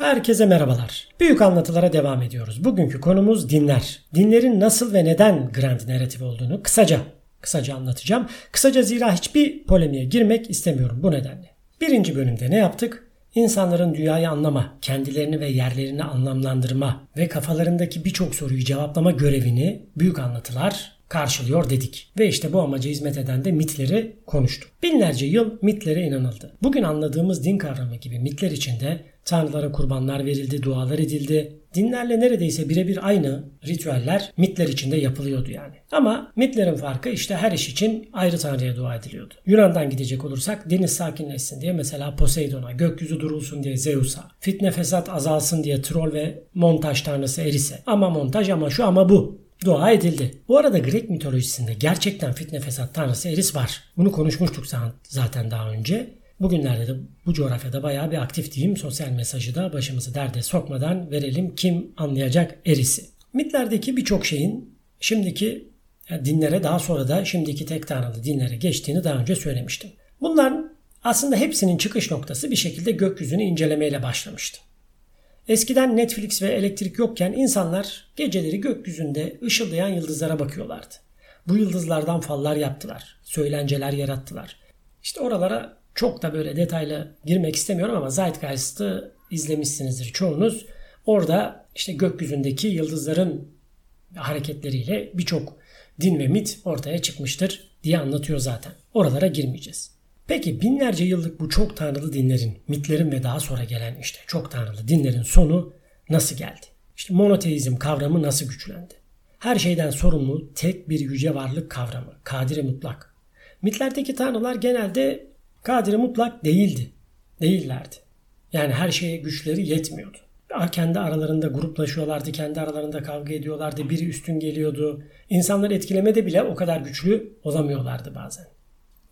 Herkese merhabalar. Büyük anlatılara devam ediyoruz. Bugünkü konumuz dinler. Dinlerin nasıl ve neden grand narratif olduğunu kısaca kısaca anlatacağım. Kısaca zira hiçbir polemiğe girmek istemiyorum bu nedenle. Birinci bölümde ne yaptık? İnsanların dünyayı anlama, kendilerini ve yerlerini anlamlandırma ve kafalarındaki birçok soruyu cevaplama görevini büyük anlatılar karşılıyor dedik. Ve işte bu amaca hizmet eden de mitleri konuştuk. Binlerce yıl mitlere inanıldı. Bugün anladığımız din kavramı gibi mitler içinde tanrılara kurbanlar verildi, dualar edildi. Dinlerle neredeyse birebir aynı ritüeller mitler içinde yapılıyordu yani. Ama mitlerin farkı işte her iş için ayrı tanrıya dua ediliyordu. Yunan'dan gidecek olursak deniz sakinleşsin diye mesela Poseidon'a, gökyüzü durulsun diye Zeus'a, fitne fesat azalsın diye Troll ve montaj tanrısı Eris'e. Ama montaj ama şu ama bu dua edildi. Bu arada Grek mitolojisinde gerçekten fitne fesat tanrısı Eris var. Bunu konuşmuştuk zaten daha önce. Bugünlerde de bu coğrafyada bayağı bir aktif diyeyim. Sosyal mesajı da başımızı derde sokmadan verelim kim anlayacak Eris'i. Mitlerdeki birçok şeyin şimdiki dinlere daha sonra da şimdiki tek tanrılı dinlere geçtiğini daha önce söylemiştim. Bunlar aslında hepsinin çıkış noktası bir şekilde gökyüzünü incelemeyle başlamıştı. Eskiden Netflix ve elektrik yokken insanlar geceleri gökyüzünde ışıldayan yıldızlara bakıyorlardı. Bu yıldızlardan fallar yaptılar, söylenceler yarattılar. İşte oralara çok da böyle detaylı girmek istemiyorum ama Zeitgeist'ı izlemişsinizdir çoğunuz. Orada işte gökyüzündeki yıldızların hareketleriyle birçok din ve mit ortaya çıkmıştır diye anlatıyor zaten. Oralara girmeyeceğiz. Peki binlerce yıllık bu çok tanrılı dinlerin, mitlerin ve daha sonra gelen işte çok tanrılı dinlerin sonu nasıl geldi? İşte monoteizm kavramı nasıl güçlendi? Her şeyden sorumlu tek bir yüce varlık kavramı, kadiri mutlak. Mitlerdeki tanrılar genelde kadiri mutlak değildi, değillerdi. Yani her şeye güçleri yetmiyordu. Kendi aralarında gruplaşıyorlardı, kendi aralarında kavga ediyorlardı, biri üstün geliyordu. İnsanları etkilemede bile o kadar güçlü olamıyorlardı bazen.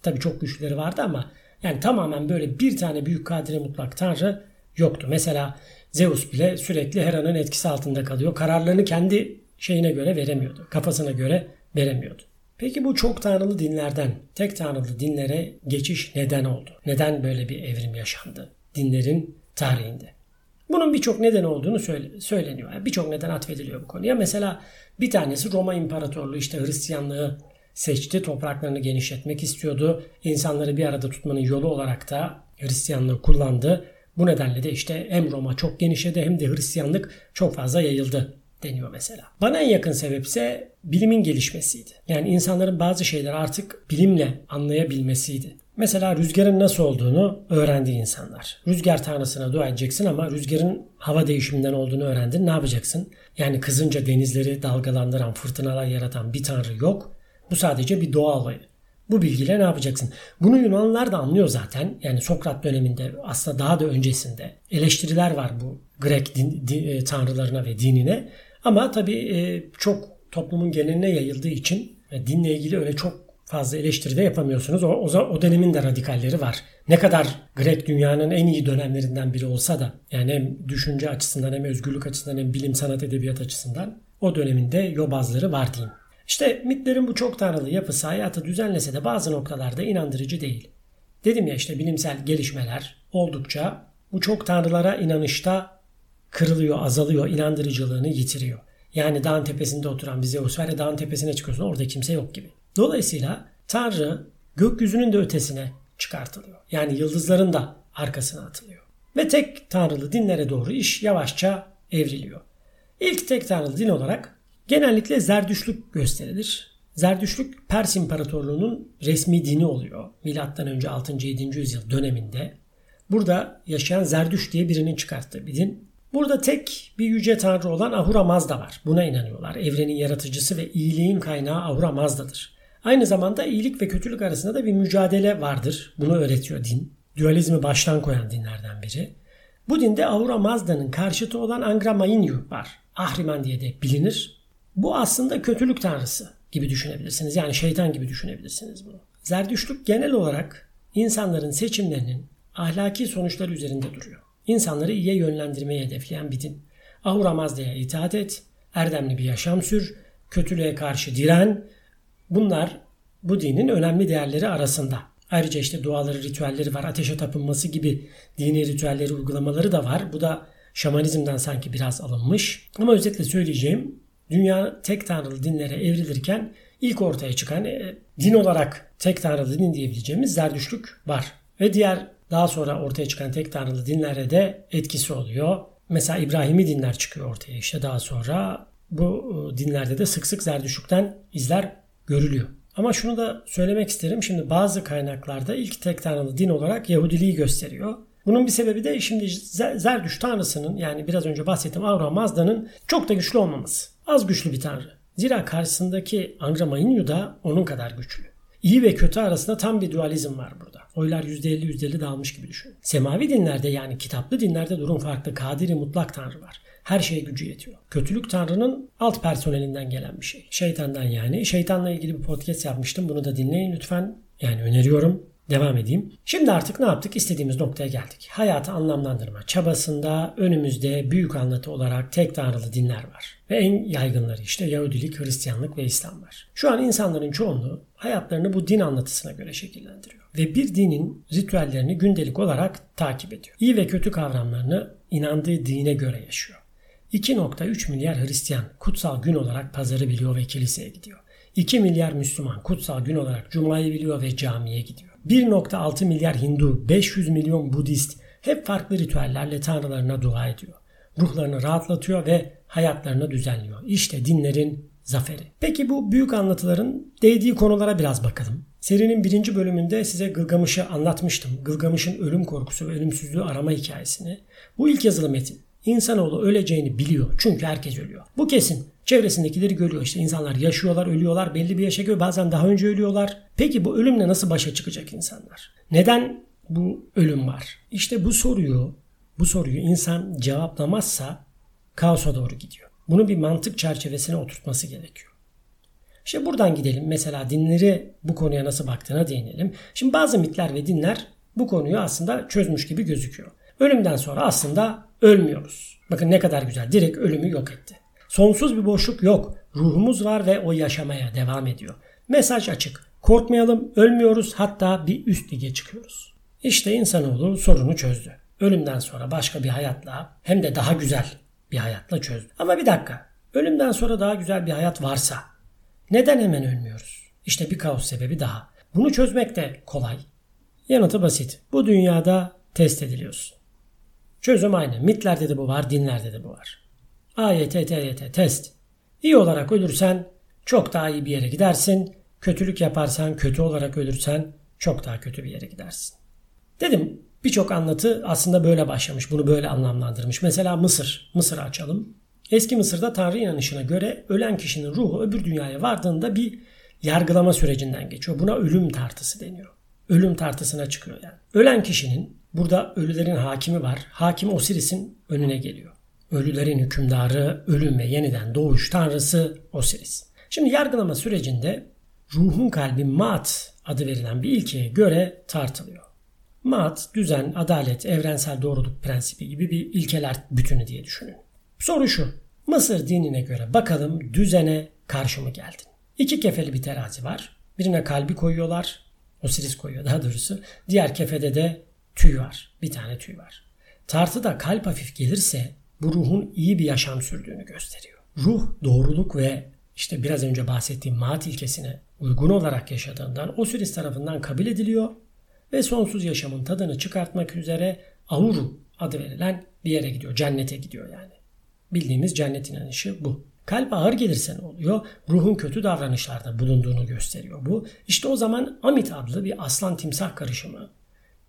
Tabii çok güçlüleri vardı ama yani tamamen böyle bir tane büyük kadire mutlak tanrı yoktu. Mesela Zeus bile sürekli Hera'nın etkisi altında kalıyor. Kararlarını kendi şeyine göre veremiyordu. Kafasına göre veremiyordu. Peki bu çok tanrılı dinlerden tek tanrılı dinlere geçiş neden oldu? Neden böyle bir evrim yaşandı dinlerin tarihinde? Bunun birçok neden olduğunu söyle, söyleniyor. Birçok neden atfediliyor bu konuya. Mesela bir tanesi Roma İmparatorluğu işte Hristiyanlığı seçti. Topraklarını genişletmek istiyordu. İnsanları bir arada tutmanın yolu olarak da Hristiyanlığı kullandı. Bu nedenle de işte hem Roma çok genişledi hem de Hristiyanlık çok fazla yayıldı deniyor mesela. Bana en yakın sebep ise bilimin gelişmesiydi. Yani insanların bazı şeyleri artık bilimle anlayabilmesiydi. Mesela rüzgarın nasıl olduğunu öğrendi insanlar. Rüzgar tanrısına dua edeceksin ama rüzgarın hava değişiminden olduğunu öğrendin. Ne yapacaksın? Yani kızınca denizleri dalgalandıran, fırtınalar yaratan bir tanrı yok. Bu sadece bir doğa olayı. Bu bilgiyle ne yapacaksın? Bunu Yunanlılar da anlıyor zaten. Yani Sokrat döneminde aslında daha da öncesinde eleştiriler var bu Grek din, din, e, tanrılarına ve dinine. Ama tabii e, çok toplumun geneline yayıldığı için e, dinle ilgili öyle çok fazla eleştiri de yapamıyorsunuz. O, o, o dönemin de radikalleri var. Ne kadar Grek dünyanın en iyi dönemlerinden biri olsa da yani hem düşünce açısından hem özgürlük açısından hem bilim sanat edebiyat açısından o döneminde yobazları var diyeyim. İşte mitlerin bu çok tanrılı yapısı hayatı düzenlese de bazı noktalarda inandırıcı değil. Dedim ya işte bilimsel gelişmeler oldukça bu çok tanrılara inanışta kırılıyor, azalıyor, inandırıcılığını yitiriyor. Yani dağın tepesinde oturan bir Zeus var ya dağın tepesine çıkıyorsun orada kimse yok gibi. Dolayısıyla Tanrı gökyüzünün de ötesine çıkartılıyor. Yani yıldızların da arkasına atılıyor. Ve tek tanrılı dinlere doğru iş yavaşça evriliyor. İlk tek tanrılı din olarak Genellikle Zerdüşlük gösterilir. Zerdüşlük Pers İmparatorluğu'nun resmi dini oluyor. Milattan önce 6. 7. yüzyıl döneminde. Burada yaşayan Zerdüş diye birinin çıkarttığı bir din. Burada tek bir yüce tanrı olan Ahura Mazda var. Buna inanıyorlar. Evrenin yaratıcısı ve iyiliğin kaynağı Ahura Mazda'dır. Aynı zamanda iyilik ve kötülük arasında da bir mücadele vardır. Bunu öğretiyor din. Dualizmi baştan koyan dinlerden biri. Bu dinde Ahura Mazda'nın karşıtı olan Angra Mainyu var. Ahriman diye de bilinir. Bu aslında kötülük tanrısı gibi düşünebilirsiniz. Yani şeytan gibi düşünebilirsiniz bunu. Zerdüştlük genel olarak insanların seçimlerinin ahlaki sonuçları üzerinde duruyor. İnsanları iyiye yönlendirmeyi hedefleyen bir din. Ahura Mazda'ya itaat et, erdemli bir yaşam sür, kötülüğe karşı diren. Bunlar bu dinin önemli değerleri arasında. Ayrıca işte duaları, ritüelleri var. Ateşe tapınması gibi dini ritüelleri, uygulamaları da var. Bu da Şamanizmden sanki biraz alınmış. Ama özetle söyleyeceğim dünya tek tanrılı dinlere evrilirken ilk ortaya çıkan e, din olarak tek tanrılı din diyebileceğimiz Zerdüştlük var. Ve diğer daha sonra ortaya çıkan tek tanrılı dinlere de etkisi oluyor. Mesela İbrahimi dinler çıkıyor ortaya işte daha sonra. Bu e, dinlerde de sık sık Zerdüştlük'ten izler görülüyor. Ama şunu da söylemek isterim. Şimdi bazı kaynaklarda ilk tek tanrılı din olarak Yahudiliği gösteriyor. Bunun bir sebebi de şimdi Zerdüş tanrısının yani biraz önce bahsettiğim Ahura Mazda'nın çok da güçlü olmaması. Az güçlü bir tanrı. Zira karşısındaki Angra Mainyu da onun kadar güçlü. İyi ve kötü arasında tam bir dualizm var burada. Oylar %50 %50 dağılmış gibi düşünün. Semavi dinlerde yani kitaplı dinlerde durum farklı. Kadiri mutlak tanrı var. Her şeye gücü yetiyor. Kötülük tanrının alt personelinden gelen bir şey. Şeytandan yani. Şeytanla ilgili bir podcast yapmıştım. Bunu da dinleyin lütfen. Yani öneriyorum. Devam edeyim. Şimdi artık ne yaptık? İstediğimiz noktaya geldik. Hayatı anlamlandırma çabasında önümüzde büyük anlatı olarak tek tanrılı dinler var. Ve en yaygınları işte Yahudilik, Hristiyanlık ve İslam var. Şu an insanların çoğunluğu hayatlarını bu din anlatısına göre şekillendiriyor. Ve bir dinin ritüellerini gündelik olarak takip ediyor. İyi ve kötü kavramlarını inandığı dine göre yaşıyor. 2.3 milyar Hristiyan kutsal gün olarak pazarı biliyor ve kiliseye gidiyor. 2 milyar Müslüman kutsal gün olarak Cuma'yı biliyor ve camiye gidiyor. 1.6 milyar Hindu, 500 milyon Budist hep farklı ritüellerle tanrılarına dua ediyor. Ruhlarını rahatlatıyor ve hayatlarını düzenliyor. İşte dinlerin zaferi. Peki bu büyük anlatıların değdiği konulara biraz bakalım. Serinin birinci bölümünde size Gılgamış'ı anlatmıştım. Gılgamış'ın ölüm korkusu ve ölümsüzlüğü arama hikayesini. Bu ilk yazılı metin. İnsanoğlu öleceğini biliyor. Çünkü herkes ölüyor. Bu kesin. Çevresindekileri görüyor. İşte insanlar yaşıyorlar, ölüyorlar, belli bir yaşa göre bazen daha önce ölüyorlar. Peki bu ölümle nasıl başa çıkacak insanlar? Neden bu ölüm var? İşte bu soruyu, bu soruyu insan cevaplamazsa kaosa doğru gidiyor. Bunu bir mantık çerçevesine oturtması gerekiyor. İşte buradan gidelim. Mesela dinleri bu konuya nasıl baktığına değinelim. Şimdi bazı mitler ve dinler bu konuyu aslında çözmüş gibi gözüküyor. Ölümden sonra aslında ölmüyoruz. Bakın ne kadar güzel. Direkt ölümü yok etti. Sonsuz bir boşluk yok. Ruhumuz var ve o yaşamaya devam ediyor. Mesaj açık. Korkmayalım, ölmüyoruz hatta bir üst lige çıkıyoruz. İşte insanoğlu sorunu çözdü. Ölümden sonra başka bir hayatla hem de daha güzel bir hayatla çözdü. Ama bir dakika. Ölümden sonra daha güzel bir hayat varsa neden hemen ölmüyoruz? İşte bir kaos sebebi daha. Bunu çözmek de kolay. Yanıtı basit. Bu dünyada test ediliyorsun. Çözüm aynı. Mitlerde de bu var, dinlerde de bu var. AYT, TYT, test. İyi olarak ölürsen çok daha iyi bir yere gidersin. Kötülük yaparsan, kötü olarak ölürsen çok daha kötü bir yere gidersin. Dedim birçok anlatı aslında böyle başlamış. Bunu böyle anlamlandırmış. Mesela Mısır. Mısır'ı açalım. Eski Mısır'da Tanrı inanışına göre ölen kişinin ruhu öbür dünyaya vardığında bir yargılama sürecinden geçiyor. Buna ölüm tartısı deniyor. Ölüm tartısına çıkıyor yani. Ölen kişinin burada ölülerin hakimi var. Hakim Osiris'in önüne geliyor. Ölülerin hükümdarı, ölüm ve yeniden doğuş tanrısı Osiris. Şimdi yargılama sürecinde ruhun kalbi Maat adı verilen bir ilkeye göre tartılıyor. Maat, düzen, adalet, evrensel doğruluk prensibi gibi bir ilkeler bütünü diye düşünün. Soru şu. Mısır dinine göre bakalım düzene karşı mı geldin? İki kefeli bir terazi var. Birine kalbi koyuyorlar. Osiris koyuyor daha doğrusu. Diğer kefede de tüy var. Bir tane tüy var. Tartıda kalp hafif gelirse bu ruhun iyi bir yaşam sürdüğünü gösteriyor. Ruh doğruluk ve işte biraz önce bahsettiğim maat ilkesine uygun olarak yaşadığından Osiris tarafından kabul ediliyor ve sonsuz yaşamın tadını çıkartmak üzere Ahuru adı verilen bir yere gidiyor. Cennete gidiyor yani. Bildiğimiz cennet inanışı bu. Kalp ağır gelirse ne oluyor? Ruhun kötü davranışlarda bulunduğunu gösteriyor bu. İşte o zaman Amit adlı bir aslan timsah karışımı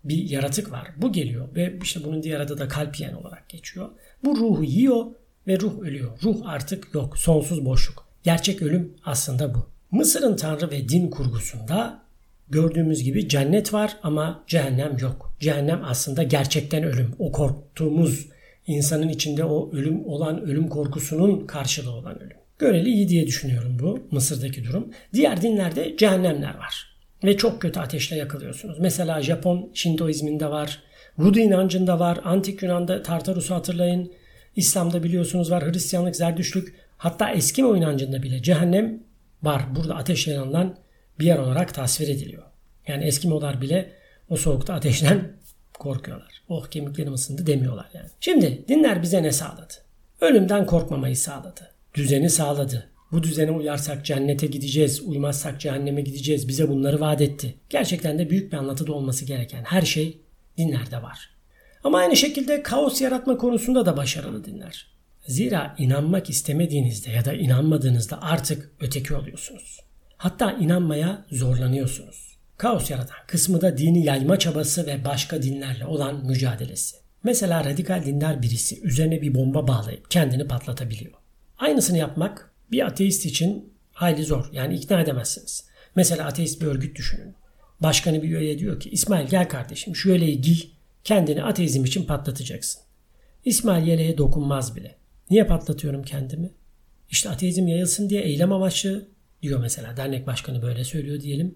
bir yaratık var. Bu geliyor ve işte bunun diğer adı da kalp yiyen olarak geçiyor. Bu ruhu yiyor ve ruh ölüyor. Ruh artık yok. Sonsuz boşluk. Gerçek ölüm aslında bu. Mısır'ın tanrı ve din kurgusunda gördüğümüz gibi cennet var ama cehennem yok. Cehennem aslında gerçekten ölüm. O korktuğumuz insanın içinde o ölüm olan ölüm korkusunun karşılığı olan ölüm. Göreli iyi diye düşünüyorum bu Mısır'daki durum. Diğer dinlerde cehennemler var. Ve çok kötü ateşle yakılıyorsunuz. Mesela Japon Şintoizminde var. Voodoo inancında var. Antik Yunan'da Tartarus'u hatırlayın. İslam'da biliyorsunuz var. Hristiyanlık, Zerdüştlük hatta Eskimo inancında bile cehennem var. Burada ateşle yanılan bir yer olarak tasvir ediliyor. Yani Eskimolar bile o soğukta ateşten korkuyorlar. Oh kemiklerim ısındı demiyorlar yani. Şimdi dinler bize ne sağladı? Ölümden korkmamayı sağladı. Düzeni sağladı. Bu düzene uyarsak cennete gideceğiz, uymazsak cehenneme gideceğiz. Bize bunları vaat etti. Gerçekten de büyük bir anlatıda olması gereken her şey dinlerde var. Ama aynı şekilde kaos yaratma konusunda da başarılı dinler. Zira inanmak istemediğinizde ya da inanmadığınızda artık öteki oluyorsunuz. Hatta inanmaya zorlanıyorsunuz. Kaos yaratan kısmı da dini yayma çabası ve başka dinlerle olan mücadelesi. Mesela radikal dindar birisi üzerine bir bomba bağlayıp kendini patlatabiliyor. Aynısını yapmak bir ateist için hayli zor. Yani ikna edemezsiniz. Mesela ateist bir örgüt düşünün. Başkanı bir üyeye diyor ki İsmail gel kardeşim şu yeleği giy kendini ateizm için patlatacaksın. İsmail yeleğe dokunmaz bile. Niye patlatıyorum kendimi? İşte ateizm yayılsın diye eylem amaçlı diyor mesela. Dernek başkanı böyle söylüyor diyelim.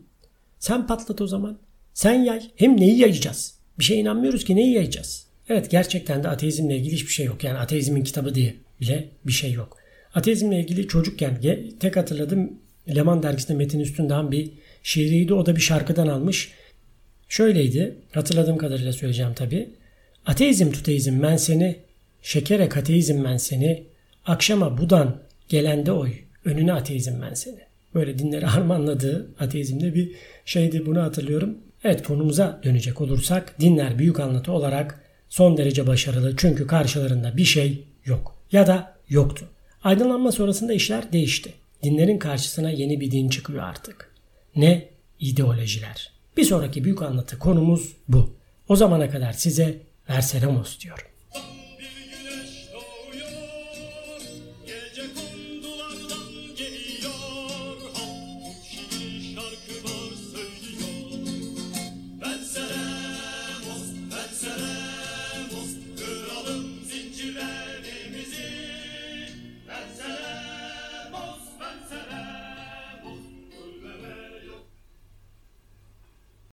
Sen patlat o zaman. Sen yay. Hem neyi yayacağız? Bir şeye inanmıyoruz ki neyi yayacağız? Evet gerçekten de ateizmle ilgili hiçbir şey yok. Yani ateizmin kitabı diye bile bir şey yok. Ateizmle ilgili çocukken tek hatırladım Leman dergisinde Metin Üstündağ'ın bir şiiriydi. O da bir şarkıdan almış. Şöyleydi. Hatırladığım kadarıyla söyleyeceğim tabi. Ateizm tuteizm ben seni, şekere kateizm ben seni, akşama budan gelende oy, önüne ateizm ben seni. Böyle dinleri harmanladığı ateizmde bir şeydi bunu hatırlıyorum. Evet konumuza dönecek olursak dinler büyük anlatı olarak son derece başarılı çünkü karşılarında bir şey yok ya da yoktu. Aydınlanma sonrasında işler değişti. Dinlerin karşısına yeni bir din çıkıyor artık. Ne? İdeolojiler. Bir sonraki büyük anlatı konumuz bu. O zamana kadar size Verselamos diyorum.